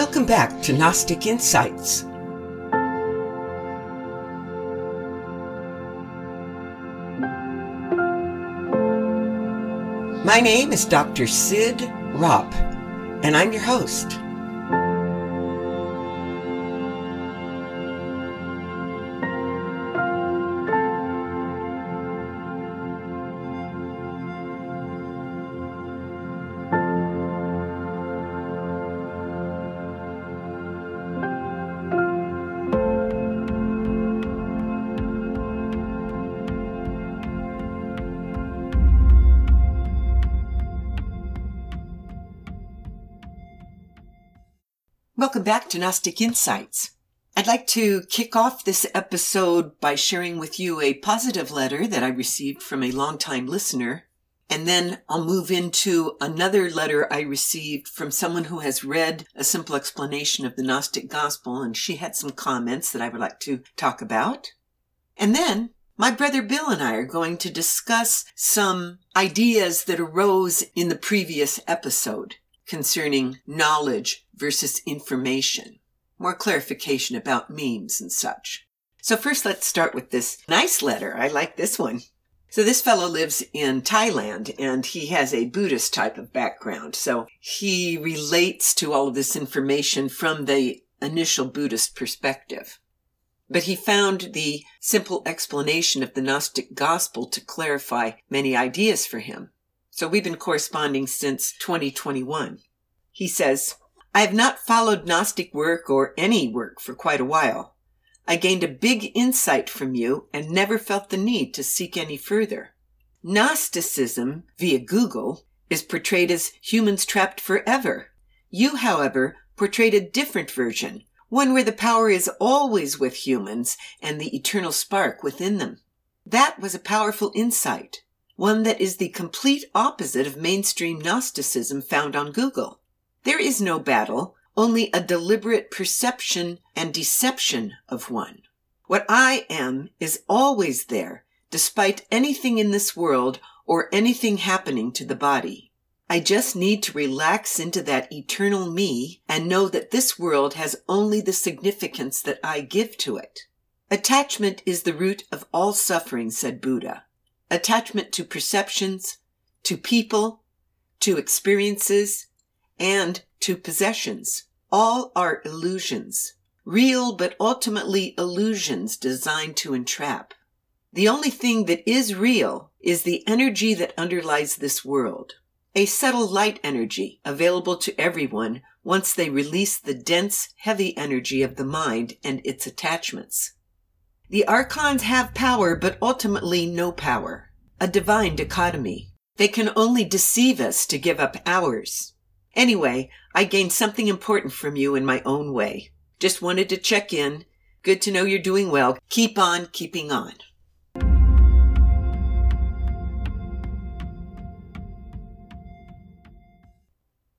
Welcome back to Gnostic Insights. My name is Dr. Cyd Ropp, and I'm your host. Welcome back to Gnostic Insights. I'd like to kick off this episode by sharing with you a positive letter that I received from a longtime listener. And then I'll move into another letter I received from someone who has read a simple explanation of the Gnostic Gospel, and she had some comments that I would like to talk about. And then my brother Bill and I are going to discuss some ideas that arose in the previous episode concerning knowledge versus information. More clarification about memes and such. So first let's start with this nice letter. I like this one. So this fellow lives in Thailand and he has a Buddhist type of background. So he relates to all of this information from the initial Buddhist perspective. But he found the simple explanation of the Gnostic gospel to clarify many ideas for him. So we've been corresponding since 2021. He says, I have not followed Gnostic work or any work for quite a while. I gained a big insight from you and never felt the need to seek any further. Gnosticism, via Google, is portrayed as humans trapped forever. You, however, portrayed a different version, one where the power is always with humans and the eternal spark within them. That was a powerful insight one that is the complete opposite of mainstream Gnosticism found on Google. There is no battle, only a deliberate perception and deception of one. What I am is always there, despite anything in this world or anything happening to the body. I just need to relax into that eternal me and know that this world has only the significance that I give to it. Attachment is the root of all suffering, said Buddha attachment to perceptions, to people, to experiences, and to possessions. All are illusions, real but ultimately illusions designed to entrap. The only thing that is real is the energy that underlies this world. A subtle light energy available to everyone once they release the dense, heavy energy of the mind and its attachments. The archons have power, but ultimately no power. A divine dichotomy. They can only deceive us to give up ours. Anyway, I gained something important from you in my own way. Just wanted to check in. Good to know you're doing well. Keep on keeping on.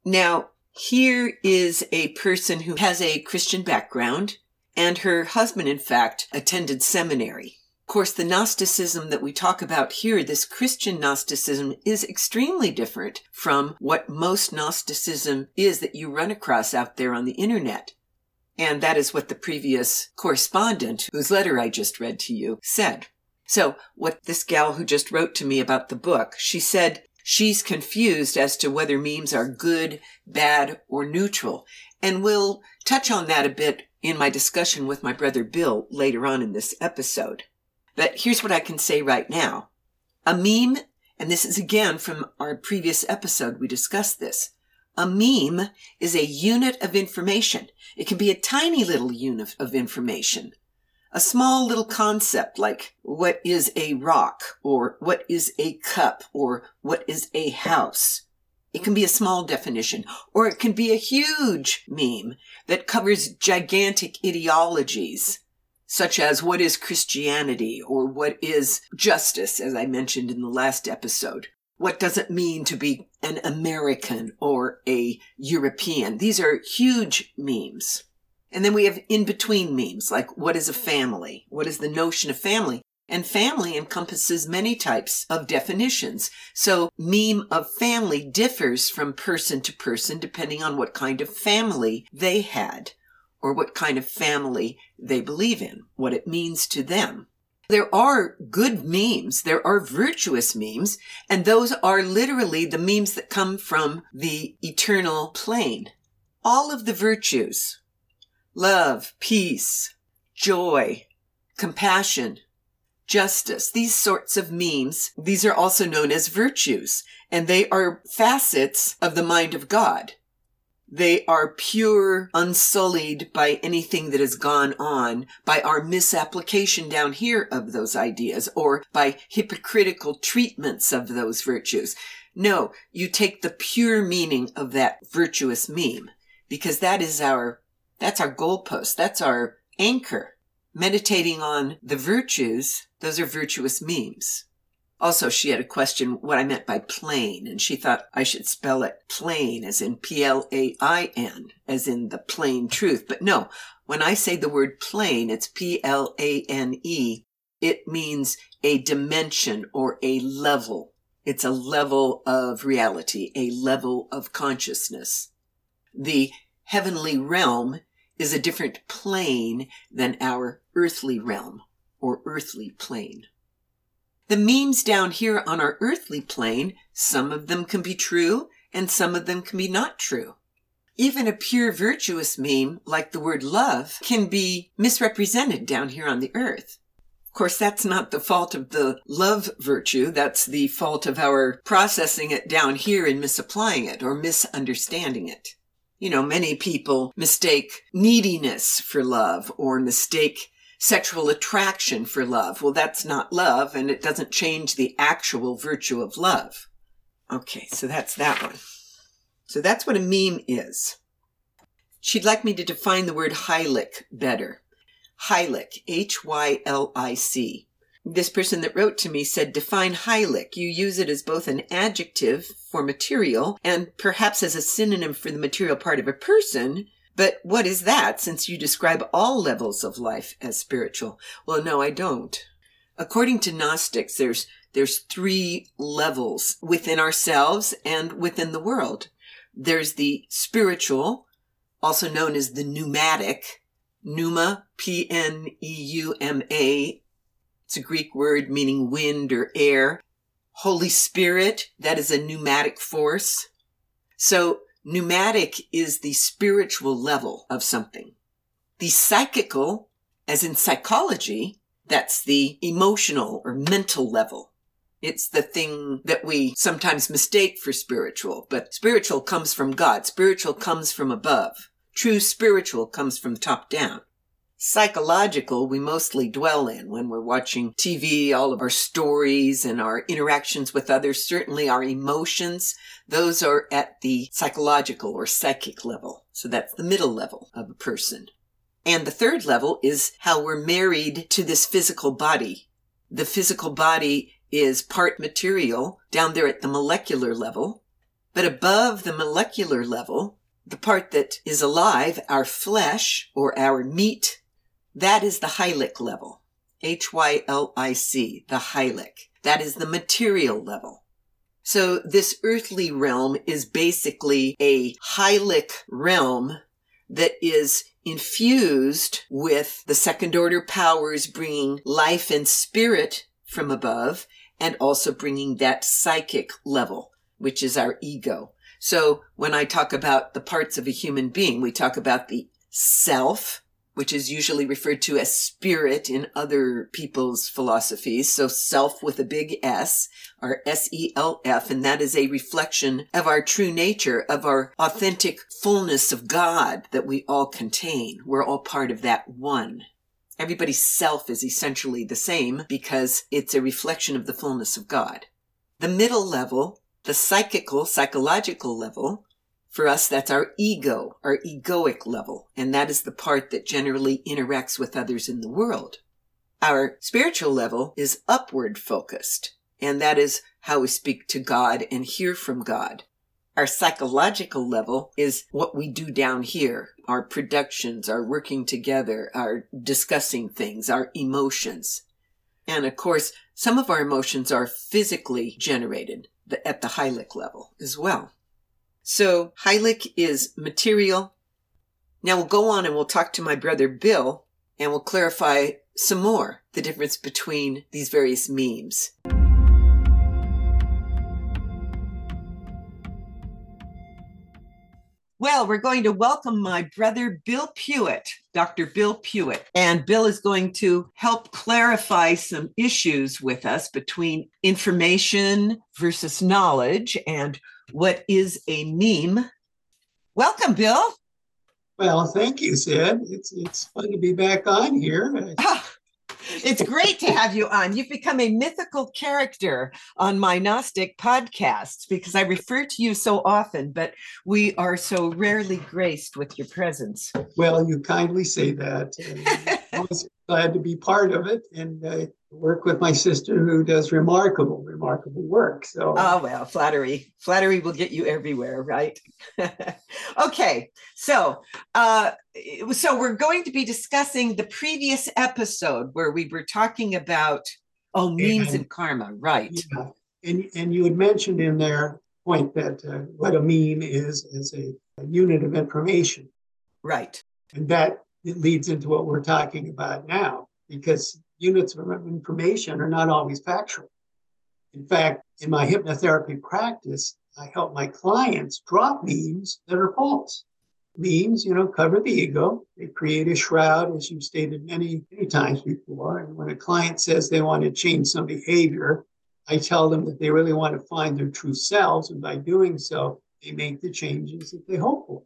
Now, here is a person who has a Christian background and her husband, in fact, attended seminary. Of course, the Gnosticism that we talk about here, this Christian Gnosticism, is extremely different from what most Gnosticism is that you run across out there on the internet. And that is what the previous correspondent, whose letter I just read to you, said. So, what this gal who just wrote to me about the book, she said she's confused as to whether memes are good, bad, or neutral. And we'll touch on that a bit in my discussion with my brother Bill later on in this episode. But here's what I can say right now. A meme, and this is again from our previous episode, we discussed this. A meme is a unit of information. It can be a tiny little unit of information. A small little concept like what is a rock or what is a cup or what is a house. It can be a small definition, or it can be a huge meme that covers gigantic ideologies, such as what is Christianity or what is justice, as I mentioned in the last episode. What does it mean to be an American or a European? These are huge memes. And then we have in between memes, like what is a family? What is the notion of family? And family encompasses many types of definitions. So meme of family differs from person to person depending on what kind of family they had or what kind of family they believe in, what it means to them. There are good memes. There are virtuous memes. And those are literally the memes that come from the eternal plane. All of the virtues, love, peace, joy, compassion, justice, these sorts of memes, these are also known as virtues, and they are facets of the mind of God. They are pure, unsullied by anything that has gone on, by our misapplication down here of those ideas, or by hypocritical treatments of those virtues. No, you take the pure meaning of that virtuous meme, because that is our, that's our goalpost. That's our anchor. Meditating on the virtues, those are virtuous memes. Also, she had a question what I meant by plain, and she thought I should spell it plain, as in P L A I N, as in the plain truth. But no, when I say the word plane, it's P L A N E. It means a dimension or a level. It's a level of reality, a level of consciousness. The heavenly realm is a different plane than our earthly realm or earthly plane. The memes down here on our earthly plane, some of them can be true and some of them can be not true. Even a pure virtuous meme, like the word love, can be misrepresented down here on the earth. Of course, that's not the fault of the love virtue. That's the fault of our processing it down here and misapplying it or misunderstanding it. You know, many people mistake neediness for love or mistake sexual attraction for love. Well, that's not love and it doesn't change the actual virtue of love. Okay, so that's that one. So that's what a meme is. She'd like me to define the word hylic better. Hylic, H-Y-L-I-C. This person that wrote to me said, define hylic. You use it as both an adjective for material and perhaps as a synonym for the material part of a person, but what is that since you describe all levels of life as spiritual? Well, no, I don't. According to Gnostics, there's there's three levels within ourselves and within the world. There's the spiritual, also known as the pneumatic, pneuma, P-N-E-U-M-A. It's a Greek word meaning wind or air. Holy Spirit, that is a pneumatic force. So Pneumatic is the spiritual level of something. The psychical, as in psychology, that's the emotional or mental level. It's the thing that we sometimes mistake for spiritual, but spiritual comes from God. Spiritual comes from above. True spiritual comes from top down psychological we mostly dwell in when we're watching TV, all of our stories and our interactions with others, certainly our emotions, those are at the psychological or psychic level. So that's the middle level of a person. And the third level is how we're married to this physical body. The physical body is part material down there at the molecular level, but above the molecular level, the part that is alive, our flesh or our meat that is the hylic level. H-Y-L-I-C, the hylic. That is the material level. So this earthly realm is basically a hylic realm that is infused with the second order powers bringing life and spirit from above and also bringing that psychic level, which is our ego. So when I talk about the parts of a human being, we talk about the self, which is usually referred to as spirit in other people's philosophies. So self with a big S, or S-E-L-F, and that is a reflection of our true nature, of our authentic fullness of God that we all contain. We're all part of that one. Everybody's self is essentially the same because it's a reflection of the fullness of God. The middle level, the psychical, psychological level, for us, that's our ego, our egoic level, and that is the part that generally interacts with others in the world. Our spiritual level is upward focused, and that is how we speak to God and hear from God. Our psychological level is what we do down here. Our productions, our working together, our discussing things, our emotions. And of course, some of our emotions are physically generated at the hylic level as well. So hylic is material. Now we'll go on and we'll talk to my brother Bill and we'll clarify some more the difference between these various memes. Well, we're going to welcome my brother Bill Puett, Dr. Bill Puett. And Bill is going to help clarify some issues with us between information versus knowledge and what is a meme. Welcome, Bill. Well, thank you, Cyd. It's it's fun to be back on here. Ah, it's great to have you on. You've become a mythical character on my Gnostic podcasts because I refer to you so often, but we are so rarely graced with your presence. Well, you kindly say that. I was glad to be part of it and uh, work with my sister who does remarkable, remarkable work. So, oh, well, flattery. Flattery will get you everywhere, right? okay. So, uh, so we're going to be discussing the previous episode where we were talking about oh memes and, and karma, right? Yeah. And and you had mentioned in there point that uh, what a meme is is a, a, unit of information, right? And that it leads into what we're talking about now because units of information are not always factual. In fact, in my hypnotherapy practice, I help my clients drop memes that are false memes, you know, cover the ego. They create a shroud, as you've stated many, many times before. And when a client says they want to change some behavior, I tell them that they really want to find their true selves. And by doing so, they make the changes that they hope for.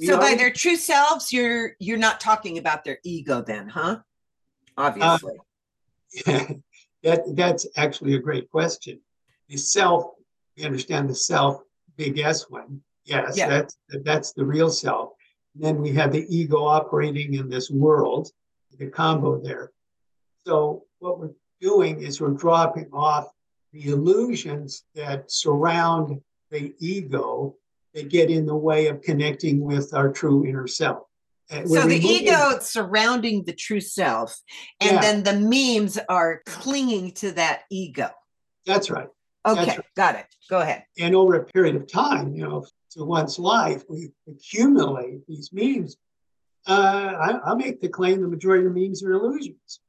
So by their true selves, you're you're not talking about their ego then, huh? Obviously. Uh, that that's actually a great question. The self, we understand the self, big S one, Yes, yeah. that's that's the real self. And then we have the ego operating in this world, the combo there. So what we're doing is we're dropping off the illusions that surround the ego that get in the way of connecting with our true inner self. so the ego surrounding the true self, and yeah. then the memes are clinging to that ego. That's right. Okay, That's right. got it. Go ahead. And over a period of time, you know, to one's life, we accumulate these memes. Uh, I, will make the claim the majority of memes are illusions.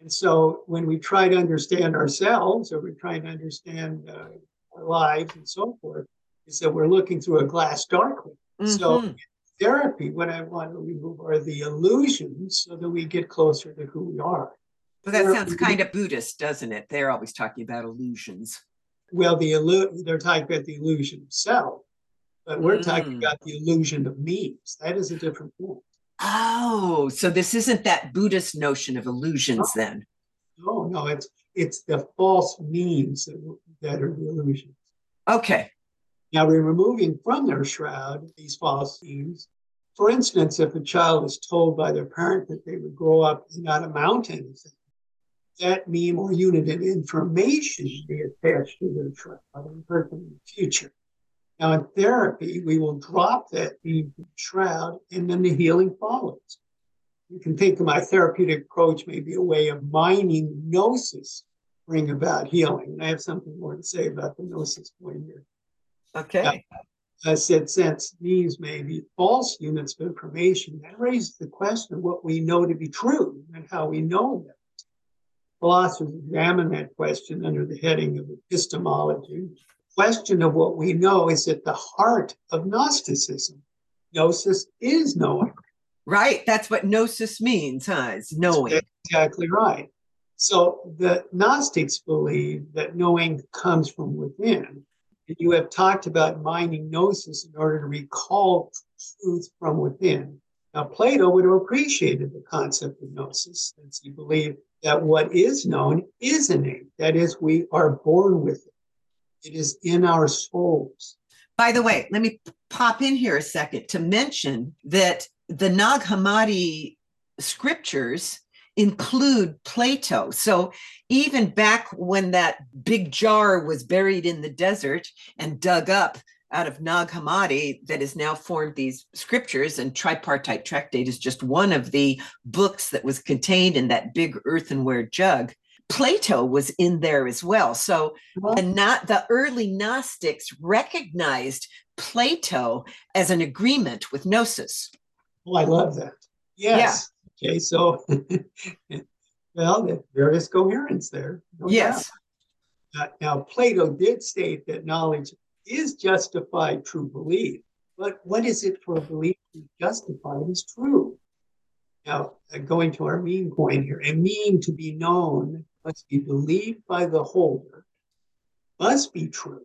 And so when we try to understand ourselves or we try to understand uh, our lives and so forth, is that we're looking through a glass darkly. Mm-hmm. So therapy, what I want to remove are the illusions so that we get closer to who we are. Well, that sounds kind of Buddhist, doesn't it? They're always talking about illusions. Well, the illu- they're talking about the illusion of self. But we're mm. talking about the illusion of memes. That is a different thing. Oh, so this isn't that Buddhist notion of illusions no. then? No, no, it's it's the false memes that, that are the illusions. Okay. Now we're removing from their shroud these false memes. For instance, if a child is told by their parent that they would grow up and not amount to anything, that meme or unit of information be attached to their shroud and hurt them in the future. Now, in therapy, we will drop that shroud and then the healing follows. You can think of my therapeutic approach maybe a way of mining gnosis, bring about healing. And I have something more to say about the gnosis point here. Okay. I said, since these may be false units of information, that raises the question of what we know to be true and how we know them. Philosophers examine that question under the heading of epistemology, The question of what we know is at the heart of Gnosticism. Gnosis is knowing. Right. That's what gnosis means, huh? It's knowing. That's exactly right. So the Gnostics believe that knowing comes from within. And you have talked about mining gnosis in order to recall truth from within. Now, Plato would have appreciated the concept of gnosis since he believed that what is known is innate. That is, we are born with it. It is in our souls. By the way, let me pop in here a second to mention that the Nag Hammadi scriptures include Plato. So even back when that big jar was buried in the desert and dug up out of Nag Hammadi that has now formed these scriptures, and tripartite tractate is just one of the books that was contained in that big earthenware jug. Plato was in there as well. So the not the early Gnostics recognized Plato as an agreement with gnosis. Oh, I love that. Yes. Okay, so well, the- there is coherence there. no yes. Uh, now, Plato did state that knowledge is justified true belief, but what is it for a belief to be justified as true? Now, uh, going to our meme point here, a meme to be known must be believed by the holder, must be true,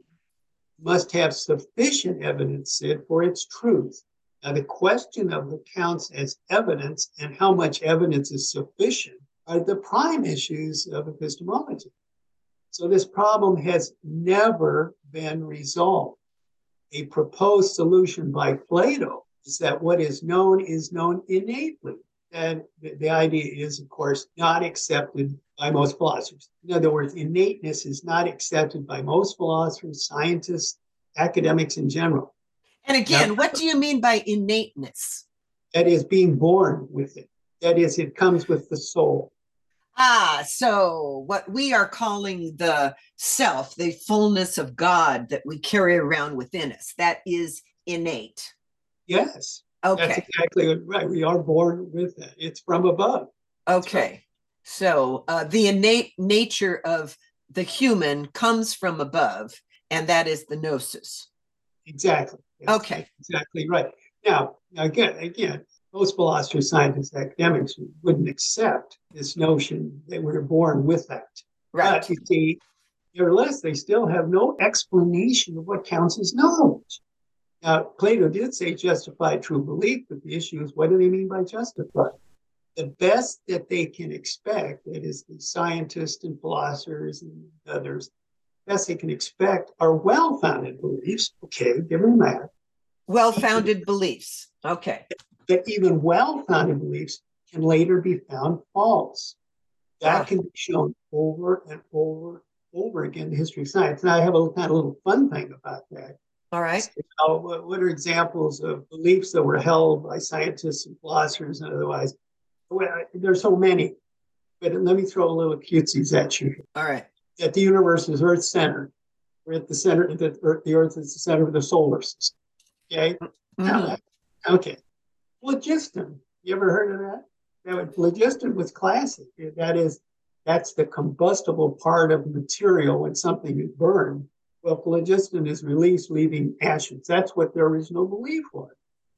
must have sufficient evidence said for its truth. Now, the question of what counts as evidence and how much evidence is sufficient are the prime issues of epistemology. So, this problem has never been resolved. A proposed solution by Plato is that what is known is known innately. And the, the idea is, of course, not accepted by most philosophers. In other words, innateness is not accepted by most philosophers, scientists, academics in general. And again, Now- what do you mean by innateness? That is being born with it. That is, it comes with the soul. Ah, so what we are calling the self, the fullness of God that we carry around within us, that is innate. Yes, Okay. that's exactly right. We are born with that. It's from above. Okay. So uh, the innate nature of the human comes from above, and that is the gnosis. Exactly. Okay. Exactly right. Now, again, again, most philosophers, scientists, academics wouldn't accept this notion that we're born with that. Right. But you see, nevertheless, they still have no explanation of what counts as knowledge. Now, Plato did say justified true belief, but the issue is what do they mean by justified? The best that they can expect, that is, the scientists and philosophers and others, best they can expect are well founded beliefs. Okay, give them that. Well founded beliefs. Okay. But even well founded beliefs can later be found false. That Ah. can be shown over and over over again in the history of science. And I have a kind of little fun thing about that. All right. Uh, what are examples of beliefs that were held by scientists and philosophers and otherwise? Well, there's so many, but let me throw a little cutesies at you. All right. That the universe is Earth centered. We're at the center. That Earth, the Earth is the center of the solar system. Okay. Mhm. that- Okay. Phlogiston. You ever heard of that? That would, phlogiston was classic. That is, that's the combustible part of material when something is burned. Well, phlogiston is released, leaving ashes. That's what their original belief was.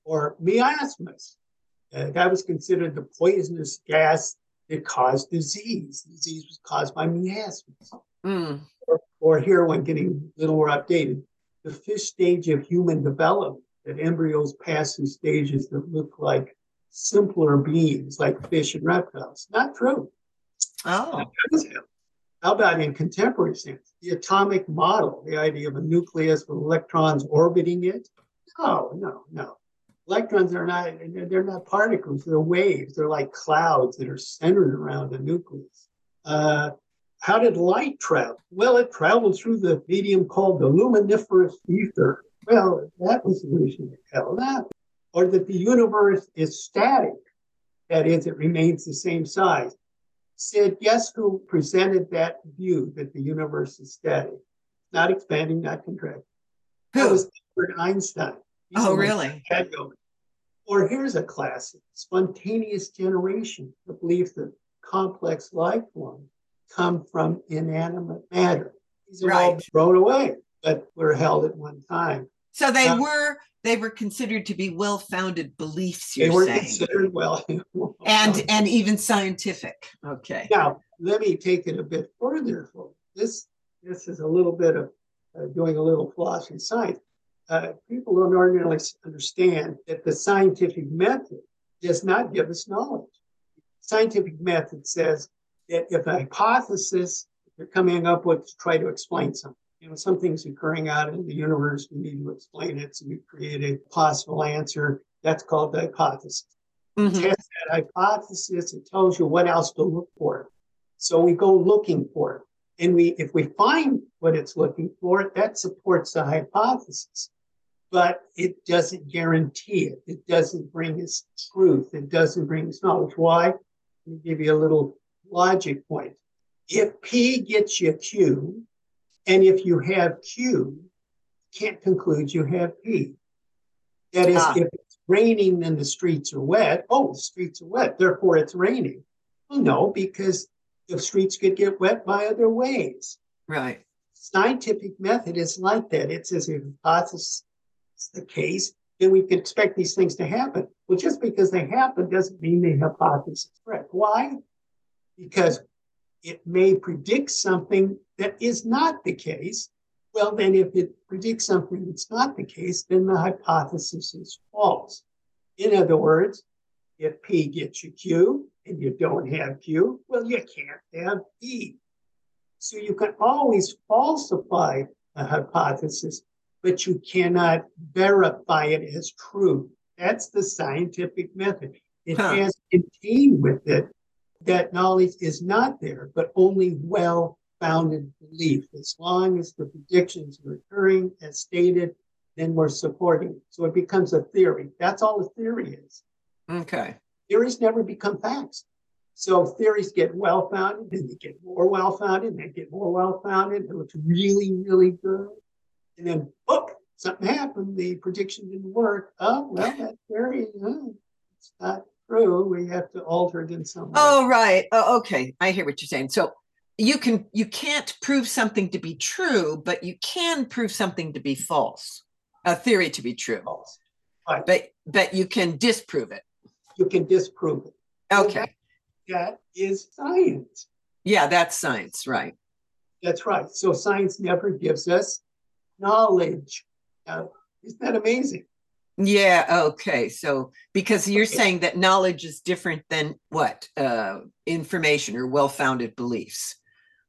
Or miasmas. Uh, that was considered the poisonous gas that caused disease. Disease was caused by miasmas Mm. or, or here when getting a little more updated, the fifth stage of human development, that embryos pass through stages that look like simpler beings, like fish and reptiles. Not true. Oh. How about in contemporary sense? The atomic model, the idea of a nucleus with electrons orbiting it? No, no, no. Electrons are not, they're not particles, they're waves. They're like clouds that are centered around a nucleus. Uh, how did light travel? Well, it traveled through the medium called the luminiferous ether. Well, that was evolutionary. Hell, that. Or that the universe is static. That is, it remains the same size. Cyd, guess who presented that view that the universe is static? Not expanding, not contracting. That was Albert Einstein. He's Oh, the really? Or here's a classic spontaneous generation, the belief that complex life forms come from inanimate matter. These are all Right. thrown away, but were held at one time. So they Uh, were they were considered to be well founded beliefs. They You're were saying, considered well. and and even scientific. Okay. Now, let me take it a bit further. This, this is a little bit of uh, doing a little philosophy science. Uh, people don't ordinarily understand that the scientific method does not give us knowledge. Scientific method says if a hypothesis you're coming up with to try to explain something, you know, something's occurring out in the universe, we need to explain it, so we create a possible answer. That's called the hypothesis Mhm. test that hypothesis. It tells you what else to look for. So we go looking for it. And we, if we find what it's looking for, that supports the hypothesis. But it doesn't guarantee it. It doesn't bring us truth. It doesn't bring us knowledge. Why? Let me give you a little logic point. if P gets you Q, and if you have Q, can't conclude you have P. That is, ah. if it's raining and the streets are wet, oh, the streets are wet, therefore it's raining. Well, no, because the streets could get wet by other ways. Right. Scientific method is like that. It says if hypothesis is the case, then we can expect these things to happen. Well, just because they happen doesn't mean the hypothesis is correct. Why? Because it may predict something that is not the case. Well, then, if it predicts something that's not the case, then the hypothesis is false. In other words, if P gets you Q and you don't have Q, well, you can't have P. So you can always falsify a hypothesis, but you cannot verify it as true. That's the scientific method. It huh. has contained with it that knowledge is not there, but only well founded belief. As long as the predictions are occurring as stated, then we're supporting. It. So it becomes a theory. That's all a theory is. Okay. Theories never become facts. So theories get well founded, and they get more well founded, and they get more well founded. It looks really, really good. And then, book, something happened. The prediction didn't work. Oh, well, that theory, uh, it's not true. We have to alter it in some way. Oh, right. Oh, okay. I hear what you're saying. So you can you can't prove something to be true, but you can prove something to be false, a theory to be true. False. Right. But but you can disprove it. You can disprove it. Okay. that is science. Yeah, that's science, right? That's right. So science never gives us knowledge. Isn't that amazing? Yeah. Okay. So because you're saying that knowledge is different than what uh, information or well-founded beliefs.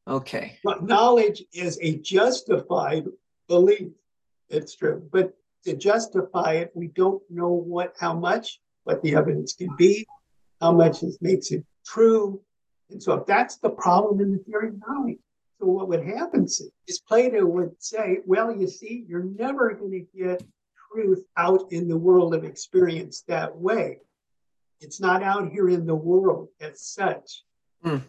Okay. But knowledge is a justified belief. It's true, but to justify it, we don't know what, how much, what the evidence can be, how much it makes it true, and so if that's the problem in the theory of knowledge, so what would happen is Plato would say, well, you see, you're never going to get truth out in the world of experience that way. It's not out here in the world as such. Mm.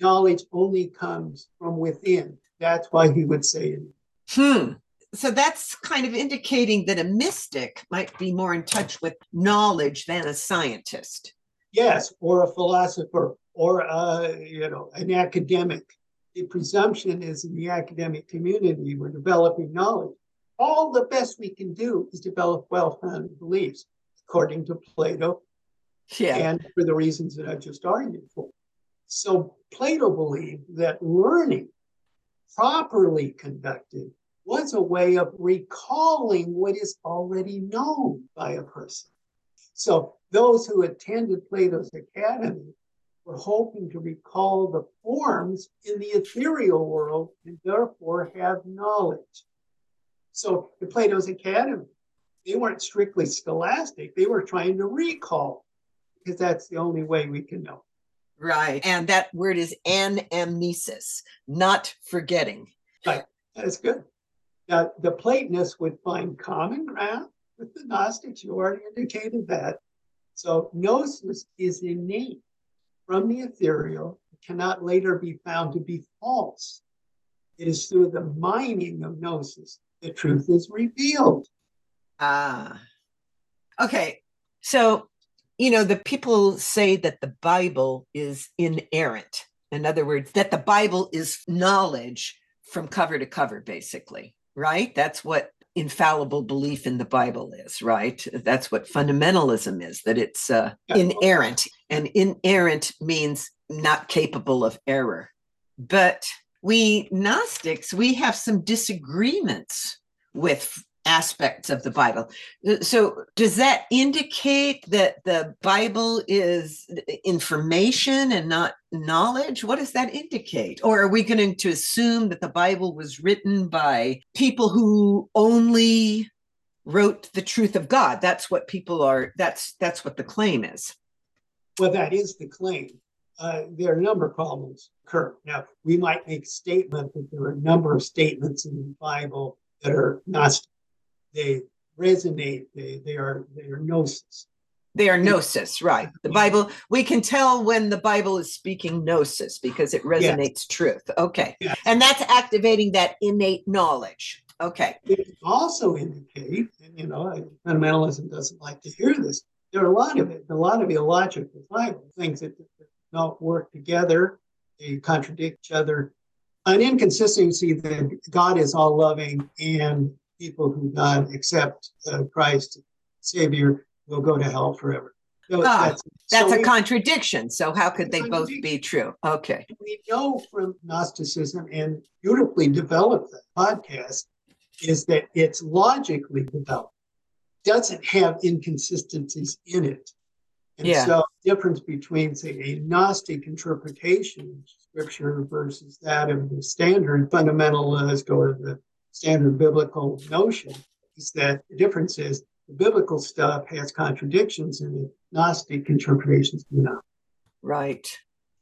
Knowledge only comes from within. That's why he would say it. Hmm. So that's kind of indicating that a mystic might be more in touch with knowledge than a scientist. Yes, or a philosopher, or a, you know, an academic. The presumption is in the academic community, we're developing knowledge all the best we can do is develop well-founded beliefs, according to Plato, yeah. and for the reasons that I just argued for. So Plato believed that learning, properly conducted, was a way of recalling what is already known by a person. So those who attended Plato's academy were hoping to recall the forms in the ethereal world and therefore have knowledge. So the Plato's Academy, they weren't strictly scholastic. They were trying to recall because that's the only way we can know. Right. And that word is anamnesis, not forgetting. Right. That's good. Now, the Platonists would find common ground with the Gnostics. You already indicated that. So, gnosis is innate from the ethereal, it cannot later be found to be false. It is through the mining of gnosis the truth is revealed. Ah. Okay. So, you know, the people say that the Bible is inerrant. In other words, that the Bible is knowledge from cover to cover, basically, right? That's what infallible belief in the Bible is, right? That's what fundamentalism is, that it's uh, inerrant. And inerrant means not capable of error. But we Gnostics, we have some disagreements with aspects of the Bible. Uh, so, does that indicate that the Bible is uh, information and not knowledge? What does that indicate? Or are we going to assume that the Bible was written by people who only wrote the truth of God? That's what people are. That's that's what the claim is. Well, that is the claim uh, there are a number of problems occur. Now, we might make a statement that there are a number of statements in the Bible that are not, they resonate, they, they are they are gnosis. They are gnosis, right? The Bible, we can tell when the Bible is speaking gnosis because it resonates truth. Okay. Yes. And that's activating that innate knowledge. Okay. It also indicate, and you know, fundamentalism doesn't like to hear this. There are a lot of it, a lot of illogical Bible things that don't work together. They contradict each other. An inconsistency that God is all loving and people who do not accept uh, Christ Savior will go to hell forever. So Ah, that's That's so a we- contradiction. So how could they both be true? Okay. we know from Gnosticism and beautifully developed that podcast is that it's logically developed, doesn't have inconsistencies in it. And Yeah. so the difference between, say, a Gnostic interpretation of scripture versus that of the standard fundamentalist or the standard biblical notion is that the difference is the biblical stuff has contradictions and the Gnostic interpretations do not. Right.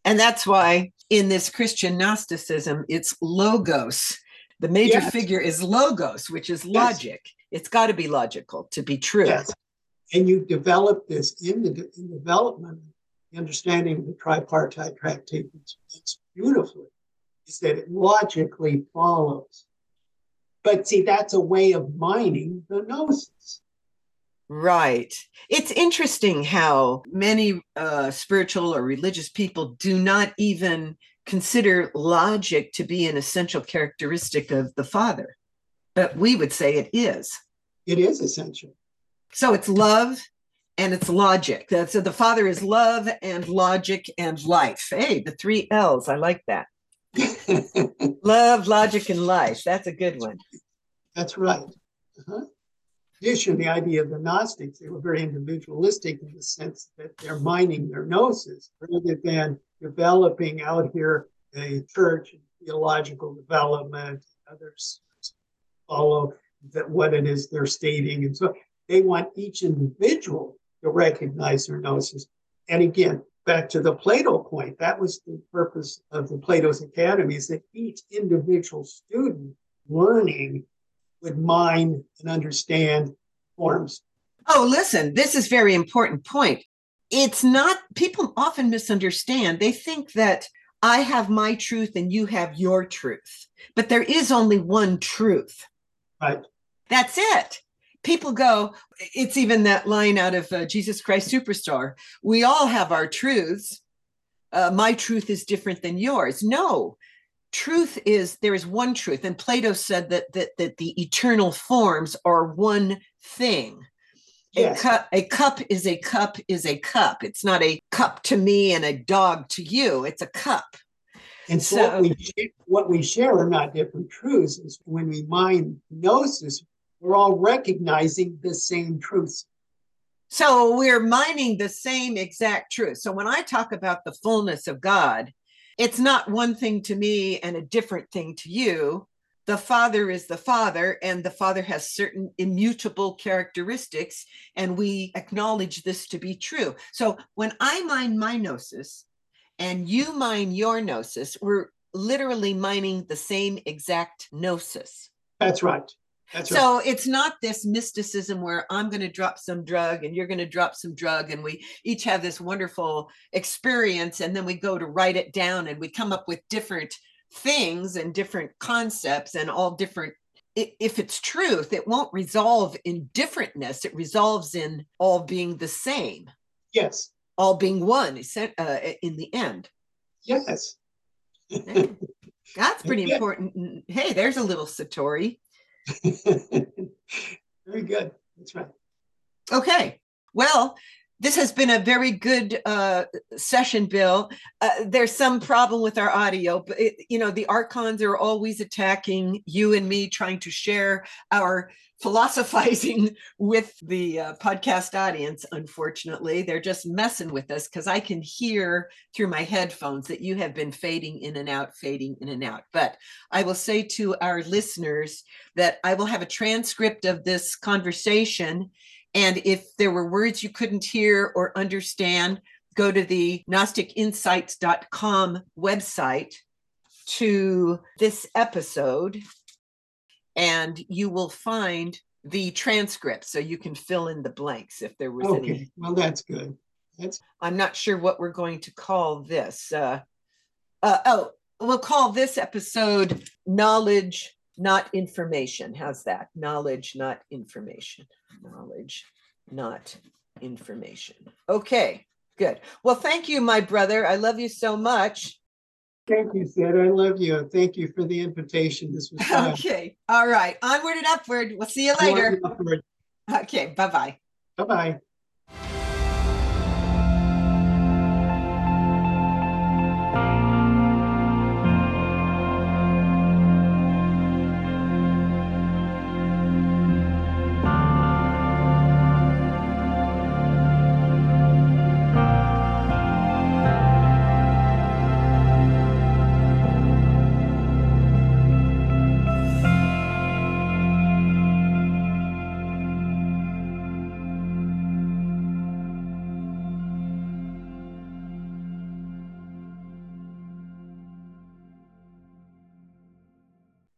And that's why in this Christian Gnosticism, it's logos. The major Yes. figure is logos, which is logic. It's got to be logical to be true. Yes. And you develop this in the in development, the understanding of the tripartite tractate it's beautifully, is that it logically follows. But see, that's a way of mining the gnosis. Right. It's interesting how many uh, spiritual or religious people do not even consider logic to be an essential characteristic of the Father, but we would say it is. It is essential. So it's love and it's logic. So the Father is love and logic and life. Hey, the three L's. I like that. Love, logic, and life. That's a good one. That's right. Uh-huh. In addition, the idea of the Gnostics, they were very individualistic in the sense that they're mining their gnosis rather than developing out here a church and theological development. Others follow that what it is they're stating. And so they want each individual to recognize their gnosis. And again, back to the Plato point, that was the purpose of the Plato's Academy is that each individual student learning would mine and understand forms. Oh, listen, this is very important point. It's not people often misunderstand. They think that I have my truth and you have your truth. But there is only one truth. Right. That's it. People go, it's even that line out of uh, Jesus Christ Superstar. We all have our truths. Uh, my truth is different than yours. No, truth is there is one truth. And Plato said that that, that the eternal forms are one thing. A, Yes. cup, a cup is a cup is a cup. It's not a cup to me and a dog to you. It's a cup. And so, So- what, we, sh- what we share are not different truths. Is when we mine gnosis, we're all recognizing the same truths. So we're mining the same exact truth. So when I talk about the fullness of God, it's not one thing to me and a different thing to you. The Father is the Father, and the Father has certain immutable characteristics, and we acknowledge this to be true. So when I mine my gnosis and you mine your gnosis, we're literally mining the same exact gnosis. That's right. That's right. So it's not this mysticism where I'm going to drop some drug and you're going to drop some drug, and we each have this wonderful experience, and then we go to write it down and we come up with different things and different concepts and all different. If it's truth, it won't resolve in differentness, it resolves in all being the same, Yes. all being one uh, in the end. Yes. That's pretty Yeah. important. Hey, there's a little Satori. Very good. That's right. Okay. Well, this has been a very good uh, session, Bill. Uh, there's some problem with our audio, but it, you know the archons are always attacking you and me, trying to share our philosophizing with the uh, podcast audience. Unfortunately, they're just messing with us because I can hear through my headphones that you have been fading in and out, fading in and out. But I will say to our listeners that I will have a transcript of this conversation. And if there were words you couldn't hear or understand, go to the gnosticinsights.com website to this episode, and you will find the transcript so you can fill in the blanks if there was Okay, any. well, that's good. That's, I'm not sure what we're going to call this. Uh, uh, oh, we'll call this episode Knowledge, Not Information. How's that? Knowledge, not information. Knowledge, not information. Okay, good. Well, thank you, my brother. I love you so much. thank you, Cyd. I love you. Thank you for the invitation. This was fun. Okay, all right. Onward and upward. We'll see you later. Okay. Bye bye. bye. bye.